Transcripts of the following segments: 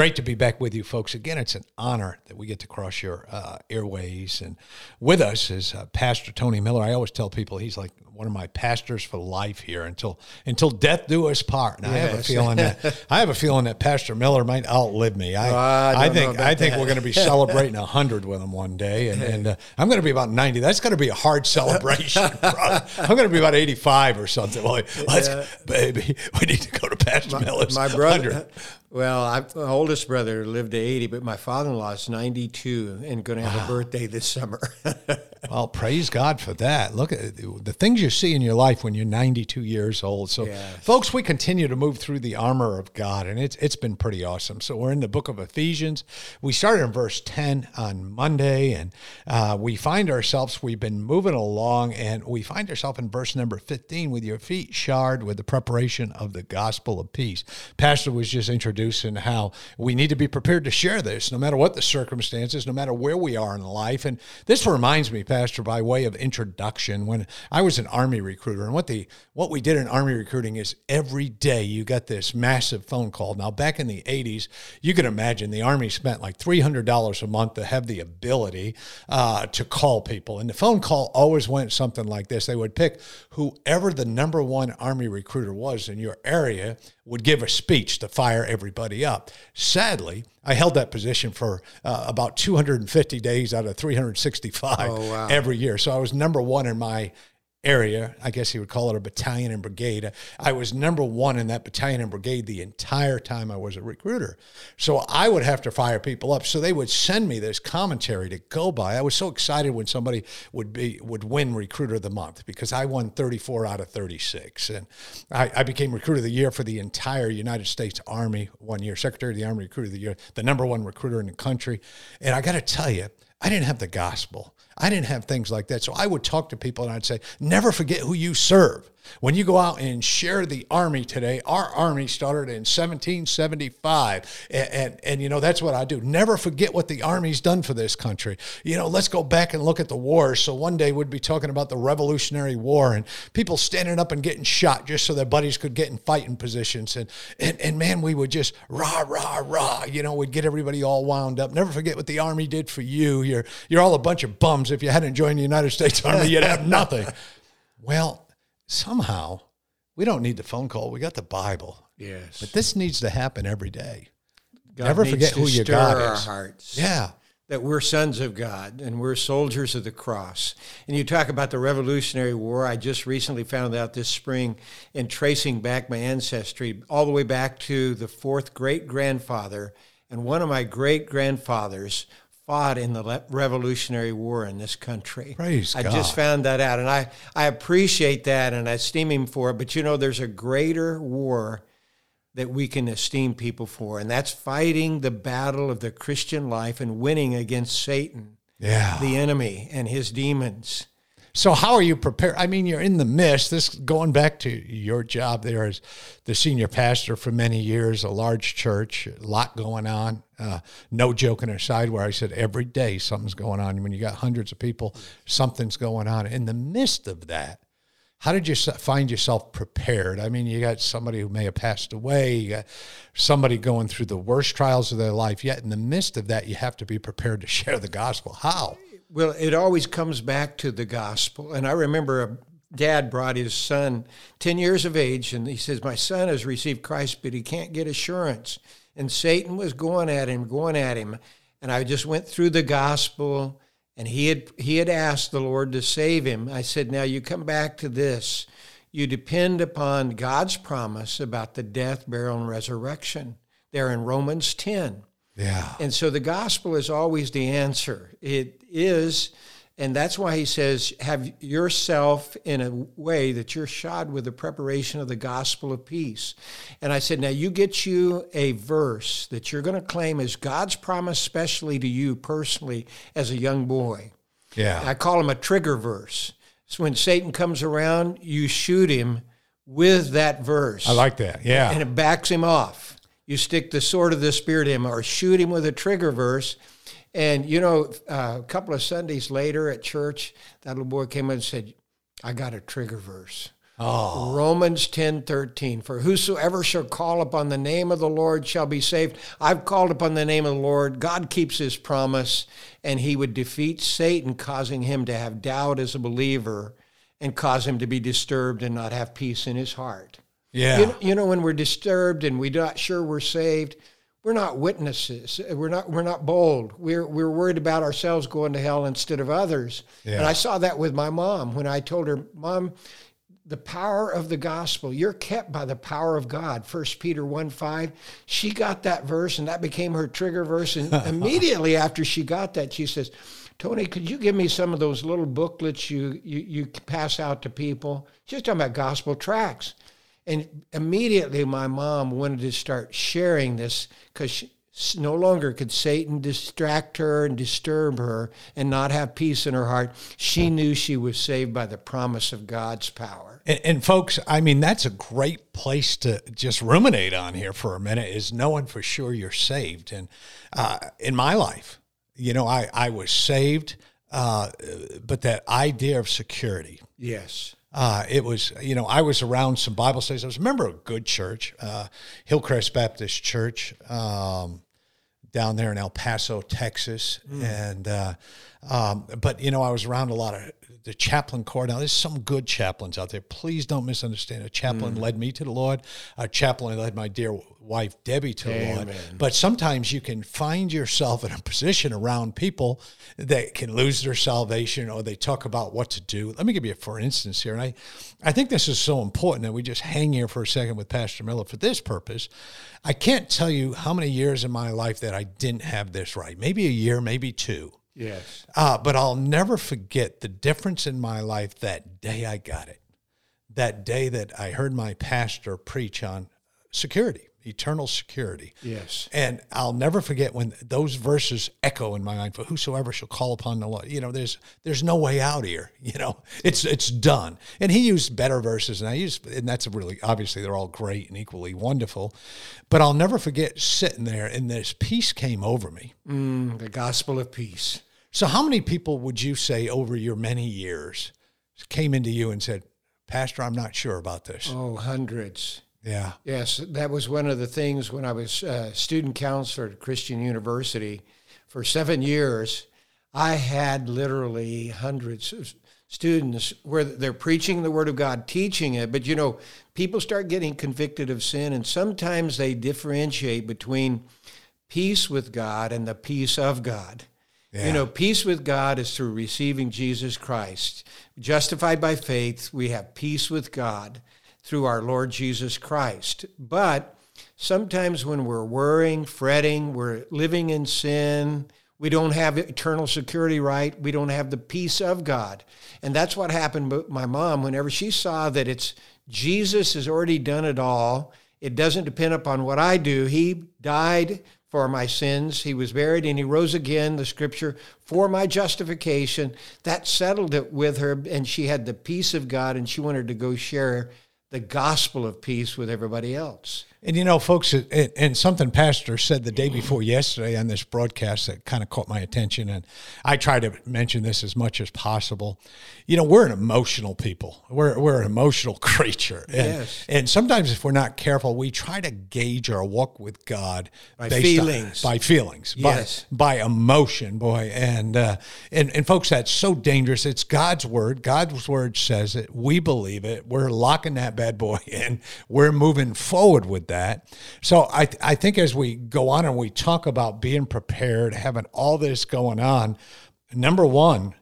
Great to be back with you, folks. Again, it's an honor that we get to cross your uh, airways. And with us is uh, Pastor Tony Miller. I always tell people he's like one of my pastors for life here until until death do us part. And yes. I have a feeling that I have a feeling that Pastor Miller might outlive me. I, I, I, think I think we're going to be celebrating hundred with him one day, and, and uh, I'm going to be about ninety. That's going to be a hard celebration. I'm going to be about eighty five or something. Well, let's yeah. baby, we need to go to Pastor my, Miller's. My brother. 100. Well, I, my oldest brother lived to 80, but my father-in-law is 92 and going to have wow. a birthday this summer. well, praise God for that. Look at the things you see in your life when you're 92 years old. So, yes. folks, we continue to move through the armor of God, and it's it's been pretty awesome. So, we're in the book of Ephesians. We started in verse 10 on Monday, and uh, we find ourselves we've been moving along, and we find ourselves in verse number 15 with your feet shod with the preparation of the gospel of peace. Pastor was just introducing how we need to be prepared to share this no matter what the circumstances, no matter where we are in life. And this reminds me, Pastor, by way of introduction, when I was an Army recruiter, and what the what we did in Army recruiting is every day you got this massive phone call. Now, back in the 80s, you can imagine the Army spent like $300 a month to have the ability uh, to call people. And the phone call always went something like this. They would pick whoever the number one Army recruiter was in your area would give a speech to fire everybody up. Sadly, I held that position for uh, about 250 days out of 365 oh, wow. every year. So I was number one in my area. I guess you would call it a battalion and brigade. I was number one in that battalion and brigade the entire time I was a recruiter. So I would have to fire people up. So they would send me this commentary to go by. I was so excited when somebody would be would win recruiter of the month because I won 34 out of 36. And I, I became recruiter of the year for the entire United States Army one year, Secretary of the Army Recruiter of the Year, the number one recruiter in the country. And I got to tell you, I didn't have the gospel. I didn't have things like that. So I would talk to people and I'd say, never forget who you serve. When you go out and share the army today, our army started in 1775. And, and, and, you know, that's what I do. Never forget what the army's done for this country. You know, let's go back and look at the wars. So one day we'd be talking about the Revolutionary War and people standing up and getting shot just so their buddies could get in fighting positions. And, and, and man, we would just rah, rah, rah. You know, we'd get everybody all wound up. Never forget what the army did for you. You're, you're all a bunch of bums. If you hadn't joined the United States Army, you'd have nothing. Well, somehow we don't need the phone call. We got the Bible. Yes. But this needs to happen every day. God Never forget who your God is. Hearts. Yeah. That we're sons of God and we're soldiers of the cross. And you talk about the Revolutionary War. I just recently found out this spring in tracing back my ancestry all the way back to the fourth great grandfather. And one of my great grandfathers fought in the Revolutionary War in this country. Praise I God. just found that out, and I, I appreciate that, and I esteem him for it. But you know, there's a greater war that we can esteem people for, and that's fighting the battle of the Christian life and winning against Satan, yeah. the enemy, and his demons. So how are you prepared? I mean, you're in the midst. This going back to your job there as the senior pastor for many years, a large church, a lot going on. Uh, no joking aside, where I said every day something's going on. When you got hundreds of people, something's going on. In the midst of that, how did you find yourself prepared? I mean, you got somebody who may have passed away, you got somebody going through the worst trials of their life. Yet, in the midst of that, you have to be prepared to share the gospel. How? Well, it always comes back to the gospel. And I remember a dad brought his son, 10 years of age, and he says, My son has received Christ, but he can't get assurance. And Satan was going at him, going at him. And I just went through the gospel, and he had, he had asked the Lord to save him. I said, Now you come back to this. You depend upon God's promise about the death, burial, and resurrection there in Romans 10. Yeah. And so the gospel is always the answer. It is, and that's why he says, have yourself in a way that you're shod with the preparation of the gospel of peace. And I said, now you get you a verse that you're going to claim as God's promise, especially to you personally as a young boy. Yeah. I call him a trigger verse. So when Satan comes around, you shoot him with that verse. I like that. Yeah. And it backs him off. You stick the sword of the Spirit in him or shoot him with a trigger verse. And, you know, uh, a couple of Sundays later at church, that little boy came in and said, I got a trigger verse. Oh. Romans 10 13. For whosoever shall call upon the name of the Lord shall be saved. I've called upon the name of the Lord. God keeps his promise, and he would defeat Satan, causing him to have doubt as a believer and cause him to be disturbed and not have peace in his heart. Yeah. You, you know, when we're disturbed and we're not sure we're saved, we're not witnesses. We're not we're not bold. We're we're worried about ourselves going to hell instead of others. Yeah. And I saw that with my mom when I told her, "Mom, the power of the gospel. You're kept by the power of God. First Peter 1 5. She got that verse and that became her trigger verse. And immediately after she got that, she says, Tony, could you give me some of those little booklets you, you, you pass out to people? She's talking about gospel tracts. And immediately my mom wanted to start sharing this because no longer could Satan distract her and disturb her and not have peace in her heart. She knew she was saved by the promise of God's power. And, and, folks, I mean, that's a great place to just ruminate on here for a minute is knowing for sure you're saved. And uh, in my life, you know, I, I was saved, uh, but that idea of security. Yes. Uh, it was, you know, I was around some Bible studies. I was a member of a good church, uh, Hillcrest Baptist Church, um, down there in El Paso, Texas. Mm. And, uh, um, but, you know, I was around a lot of the chaplain corps. Now, there's some good chaplains out there. Please don't misunderstand. A chaplain mm. led me to the Lord. A chaplain led my dear wife Debbie to Amen. the Lord. But sometimes you can find yourself in a position around people that can lose their salvation or they talk about what to do. Let me give you a for instance here. And I, I think this is so important that we just hang here for a second with Pastor Miller for this purpose. I can't tell you how many years in my life that I didn't have this right. Maybe a year, maybe two. Yes. Uh, but I'll never forget the difference in my life that day I got it. That day that I heard my pastor preach on security, eternal security. Yes. And I'll never forget when those verses echo in my mind for whosoever shall call upon the Lord. You know, there's there's no way out here. You know, it's it's done. And he used better verses and I used and that's really obviously they're all great and equally wonderful. But I'll never forget sitting there and this peace came over me. Mm, the gospel of peace. So, how many people would you say over your many years came into you and said, Pastor, I'm not sure about this? Oh, hundreds. Yeah. Yes, that was one of the things when I was a student counselor at Christian University for seven years. I had literally hundreds of students where they're preaching the Word of God, teaching it, but you know, people start getting convicted of sin, and sometimes they differentiate between peace with God and the peace of God. Yeah. You know, peace with God is through receiving Jesus Christ. Justified by faith, we have peace with God through our Lord Jesus Christ. But sometimes when we're worrying, fretting, we're living in sin, we don't have eternal security right, we don't have the peace of God. And that's what happened with my mom whenever she saw that it's Jesus has already done it all. It doesn't depend upon what I do. He died for my sins. He was buried and he rose again, the scripture, for my justification. That settled it with her, and she had the peace of God, and she wanted to go share the gospel of peace with everybody else. And you know, folks, it, and something Pastor said the day before yesterday on this broadcast that kind of caught my attention, and I try to mention this as much as possible. You know, we're an emotional people. We're we're an emotional creature, and, yes. and sometimes if we're not careful, we try to gauge our walk with God by feelings, on, by feelings, yes. by, by emotion, boy, and uh, and and folks, that's so dangerous. It's God's word. God's word says it. We believe it. We're locking that bad boy in. We're moving forward with that. So I, I think as we go on and we talk about being prepared, having all this going on, number one,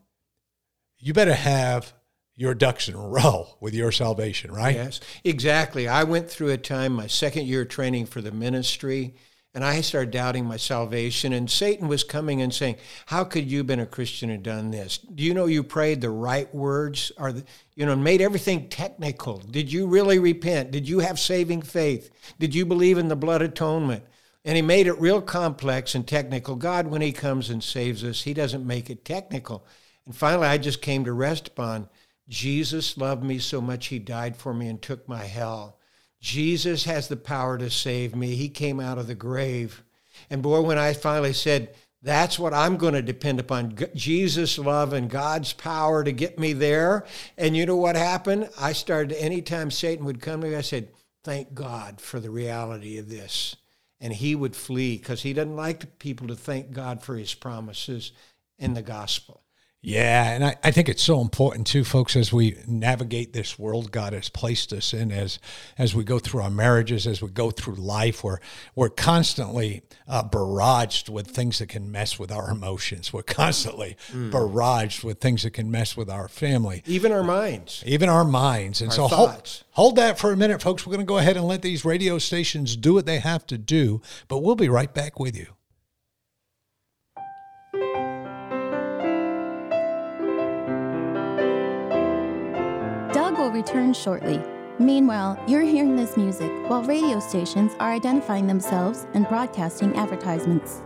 you better have your ducks in a row with your salvation, right? Yes, exactly. I went through a time, my second year training for the ministry, and I started doubting my salvation. And Satan was coming and saying, "How could you, been a Christian, have done this? Do you know you prayed the right words? Are you know made everything technical? Did you really repent? Did you have saving faith? Did you believe in the blood atonement?" And he made it real complex and technical. God, when He comes and saves us, He doesn't make it technical. And finally, I just came to rest upon Jesus loved me so much he died for me and took my hell. Jesus has the power to save me. He came out of the grave. And boy, when I finally said, that's what I'm going to depend upon Jesus' love and God's power to get me there. And you know what happened? I started, anytime Satan would come to me, I said, Thank God for the reality of this. And he would flee because he doesn't like people to thank God for his promises in the gospel. Yeah, and I, I think it's so important too, folks, as we navigate this world God has placed us in, as as we go through our marriages, as we go through life, we're we're constantly uh, barraged with things that can mess with our emotions. We're constantly mm. barraged with things that can mess with our family, even our minds, even our minds. And our so hold, hold that for a minute, folks. We're going to go ahead and let these radio stations do what they have to do, but we'll be right back with you. Return shortly. Meanwhile, you're hearing this music while radio stations are identifying themselves and broadcasting advertisements.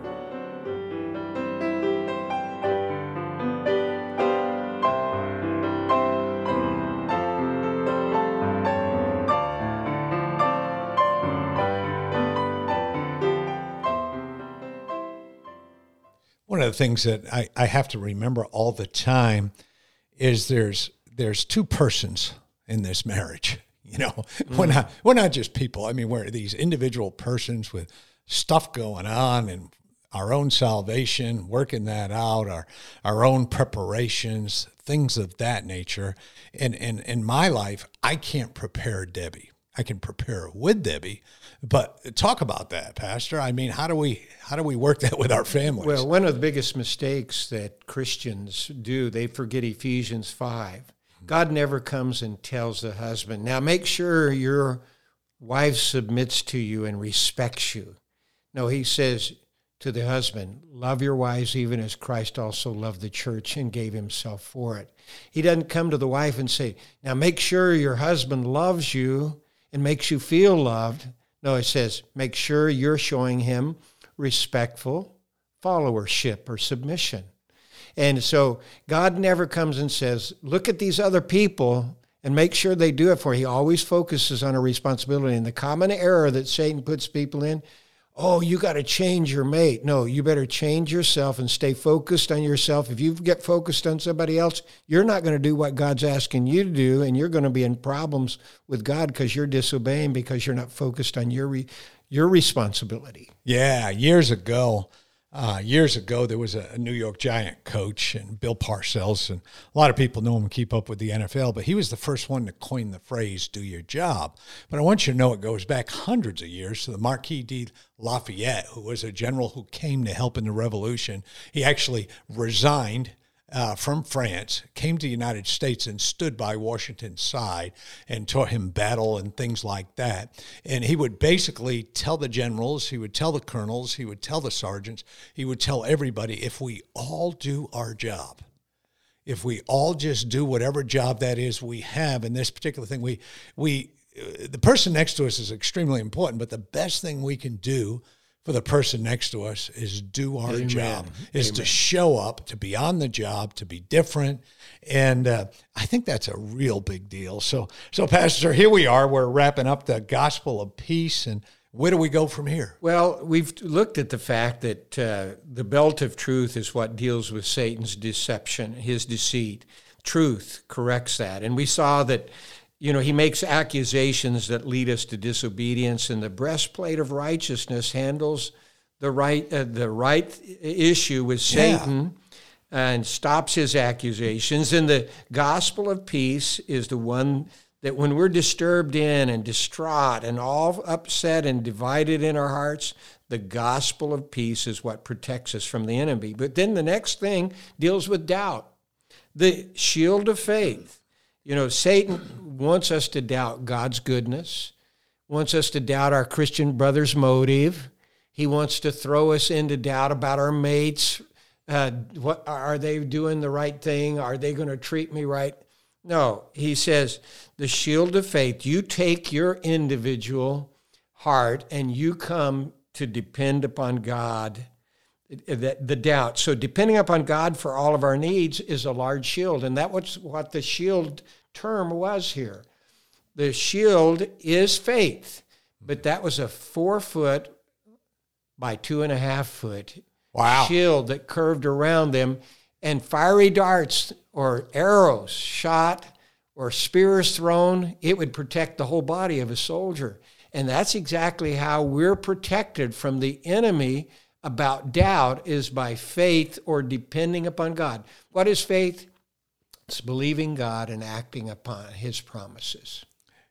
One of the things that I, I have to remember all the time is there's there's two persons in this marriage. You know, mm. we're not we're not just people. I mean, we're these individual persons with stuff going on and our own salvation, working that out, our our own preparations, things of that nature. And and in my life, I can't prepare Debbie. I can prepare with Debbie, but talk about that, Pastor. I mean, how do we how do we work that with our families? Well, one of the biggest mistakes that Christians do, they forget Ephesians five God never comes and tells the husband, now make sure your wife submits to you and respects you. No, he says to the husband, love your wives even as Christ also loved the church and gave himself for it. He doesn't come to the wife and say, now make sure your husband loves you and makes you feel loved. No, it says, make sure you're showing him respectful followership or submission. And so God never comes and says, look at these other people and make sure they do it for you. He always focuses on a responsibility. And the common error that Satan puts people in, oh, you got to change your mate. No, you better change yourself and stay focused on yourself. If you get focused on somebody else, you're not going to do what God's asking you to do, and you're going to be in problems with God because you're disobeying because you're not focused on your re- your responsibility. Yeah, years ago, uh, years ago, there was a, New York Giant coach, and Bill Parcells, and a lot of people know him and keep up with the NFL, but he was the first one to coin the phrase "do your job." But I want you to know it goes back hundreds of years to the Marquis de Lafayette, who was a general who came to help in the Revolution. He actually resigned uh, from France came to the United States and stood by Washington's side and taught him battle and things like that. And he would basically tell the generals, he would tell the colonels, he would tell the sergeants, he would tell everybody if we all do our job, if we all just do whatever job that is we have in this particular thing, we we the person next to us is extremely important, but the best thing we can do for the person next to us is do our Amen. job, is Amen. to show up, to be on the job, to be different, and uh, I think that's a real big deal. So, so Pastor, here we are. We're wrapping up the gospel of peace, and where do we go from here? Well, we've looked at the fact that uh, the belt of truth is what deals with Satan's deception, his deceit. Truth corrects that, and we saw that you know, he makes accusations that lead us to disobedience, and the breastplate of righteousness handles the right uh, the right issue with Satan yeah. and stops his accusations. And the gospel of peace is the one that when we're disturbed in and distraught and all upset and divided in our hearts, the gospel of peace is what protects us from the enemy. But then the next thing deals with doubt. The shield of faith you know, Satan wants us to doubt God's goodness, wants us to doubt our Christian brother's motive. He wants to throw us into doubt about our mates. Uh, what are they doing the right thing? Are they going to treat me right? No, he says the shield of faith. You take your individual heart and you come to depend upon God Uh, the, the doubt. So depending upon God for all of our needs is a large shield, and that was what the shield term was here. The shield is faith, but that was a four foot by two and a half foot wow. shield that curved around them, and fiery darts or arrows shot or spears thrown, it would protect the whole body of a soldier. And that's exactly how we're protected from the enemy about doubt is by faith or depending upon God. What is faith? It's believing God and acting upon his promises.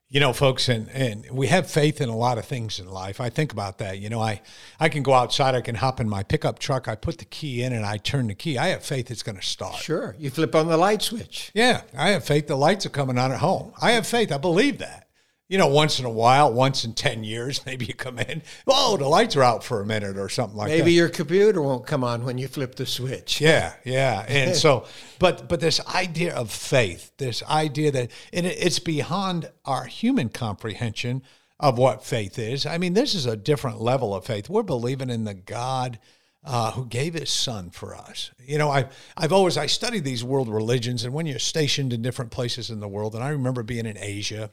You know, folks, and, and we have faith in a lot of things in life. I think about that. You know, I, I can go outside, I can hop in my pickup truck, I put the key in and I turn the key. I have faith it's going to start. Sure. You flip on the light switch. Yeah. I have faith the lights are coming on at home. I have faith. I believe that you know, once in a while, once in 10 years, maybe you come in, oh, the lights are out for a minute or something like maybe that. Maybe your computer won't come on when you flip the switch. Yeah, yeah. And so, but, but this idea of faith, this idea that, and it's beyond our human comprehension of what faith is. I mean, this is a different level of faith. We're believing in the God uh, who gave his son for us. You know, I, I've always, I studied these world religions, and when you're stationed in different places in the world, and I remember being in Asia,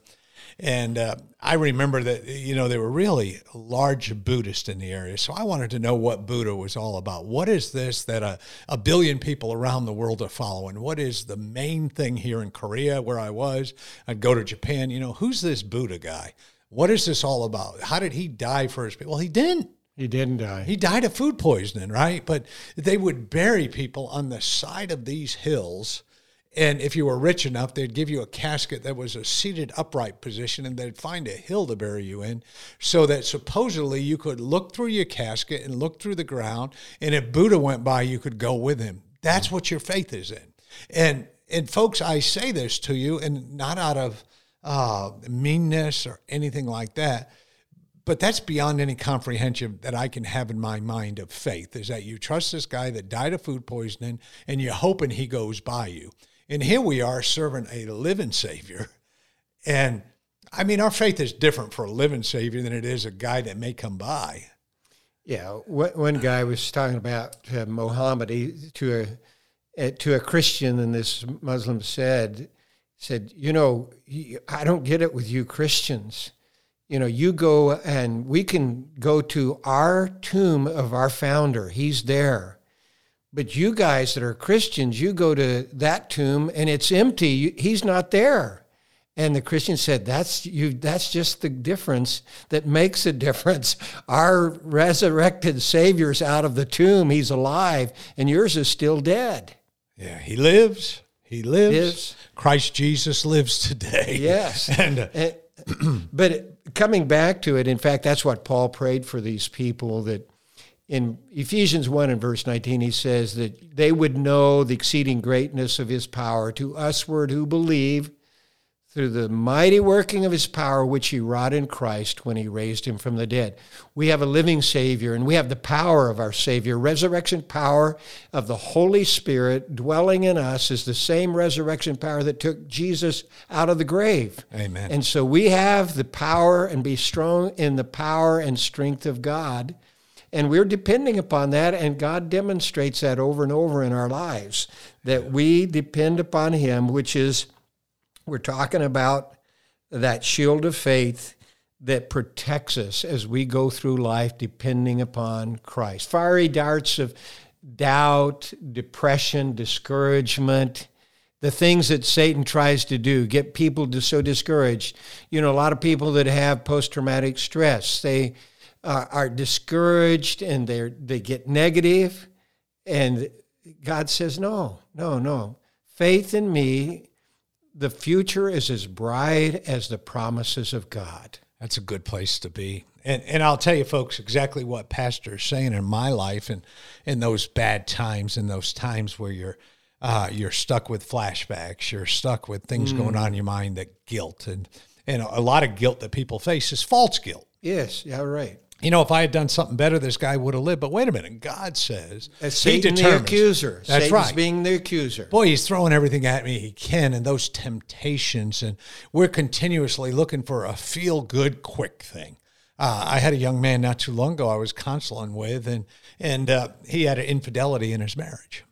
and uh, I remember that, you know, they were really large Buddhists in the area. So I wanted to know what Buddha was all about. What is this that a, a billion people around the world are following? What is the main thing here in Korea where I was? I'd go to Japan. You know, who's this Buddha guy? What is this all about? How did he die for his people? Well, he didn't. He didn't die. He died of food poisoning, right? But they would bury people on the side of these hills and if you were rich enough, they'd give you a casket that was a seated upright position and they'd find a hill to bury you in so that supposedly you could look through your casket and look through the ground. And if Buddha went by, you could go with him. That's what your faith is in. And, and folks, I say this to you and not out of uh, meanness or anything like that. But that's beyond any comprehension that I can have in my mind of faith is that you trust this guy that died of food poisoning and you're hoping he goes by you. And here we are serving a living Savior. And I mean, our faith is different for a living Savior than it is a guy that may come by. Yeah, one guy was talking about uh, Muhammad to a to a Christian, and this Muslim said said, you know, I don't get it with you Christians. You know, you go and we can go to our tomb of our founder. He's there. But you guys that are Christians, you go to that tomb and it's empty. He's not there. And the Christian said, "That's you. That's just the difference that makes a difference. Our resurrected Savior's out of the tomb; He's alive, and yours is still dead." Yeah, He lives. He lives. lives. Christ Jesus lives today. Yes, and, uh, and but coming back to it, in fact, that's what Paul prayed for these people that in Ephesians 1 and verse 19, he says that they would know the exceeding greatness of his power to usward who believe through the mighty working of his power, which he wrought in Christ when he raised him from the dead. We have a living Savior, and we have the power of our Savior. Resurrection power of the Holy Spirit dwelling in us is the same resurrection power that took Jesus out of the grave. Amen. And so we have the power and be strong in the power and strength of God. And we're depending upon that, and God demonstrates that over and over in our lives that we depend upon Him, which is, we're talking about that shield of faith that protects us as we go through life depending upon Christ. Fiery darts of doubt, depression, discouragement, the things that Satan tries to do, get people to so discouraged. You know, a lot of people that have post traumatic stress, they uh, are discouraged and they they get negative, and God says, "No, no, no. Faith in me, the future is as bright as the promises of God." That's a good place to be. And and I'll tell you folks exactly what pastor is saying in my life and in those bad times and those times where you're uh, you're stuck with flashbacks, you're stuck with things mm. going on in your mind that guilt and and a lot of guilt that people face is false guilt. Yes, yeah, right you know, if I had done something better, this guy would have lived. But wait a minute, God says As Satan the accuser. That's Satan's right. being the accuser. Boy, he's throwing everything at me he can, and those temptations, and we're continuously looking for a feel-good, quick thing. Uh, I had a young man not too long ago I was counseling with, and and uh, he had an infidelity in his marriage,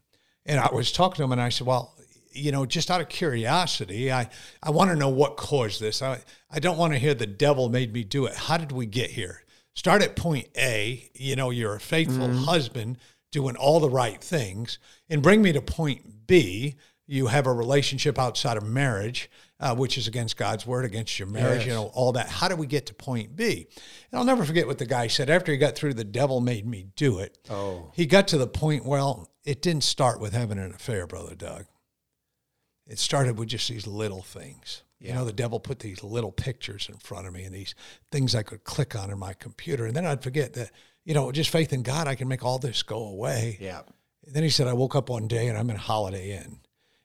and I was talking to him, and I said, well, you know, just out of curiosity, I I want to know what caused this. I I don't want to hear the devil made me do it. How did we get here? Start at point A. You know, you're a faithful mm-hmm. husband doing all the right things, and bring me to point B. You have a relationship outside of marriage uh, which is against God's word, against your marriage, yes. you know, all that. How do we get to point B? And I'll never forget what the guy said after he got through the devil made me do it. Oh. He got to the point, well, it didn't start with having an affair, Brother Doug. It started with just these little things. Yeah. You know, the devil put these little pictures in front of me and these things I could click on in my computer. And then I'd forget that, you know, just faith in God, I can make all this go away. Yeah. And then he said, I woke up one day and I'm in Holiday Inn.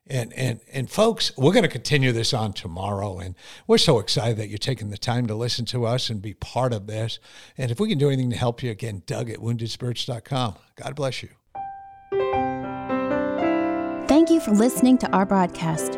And, and, and folks, we're going to continue this on tomorrow. And we're so excited that you're taking the time to listen to us and be part of this. And if we can do anything to help you, again, Doug at woundedspirits.com. God bless you. Thank you for listening to our broadcast.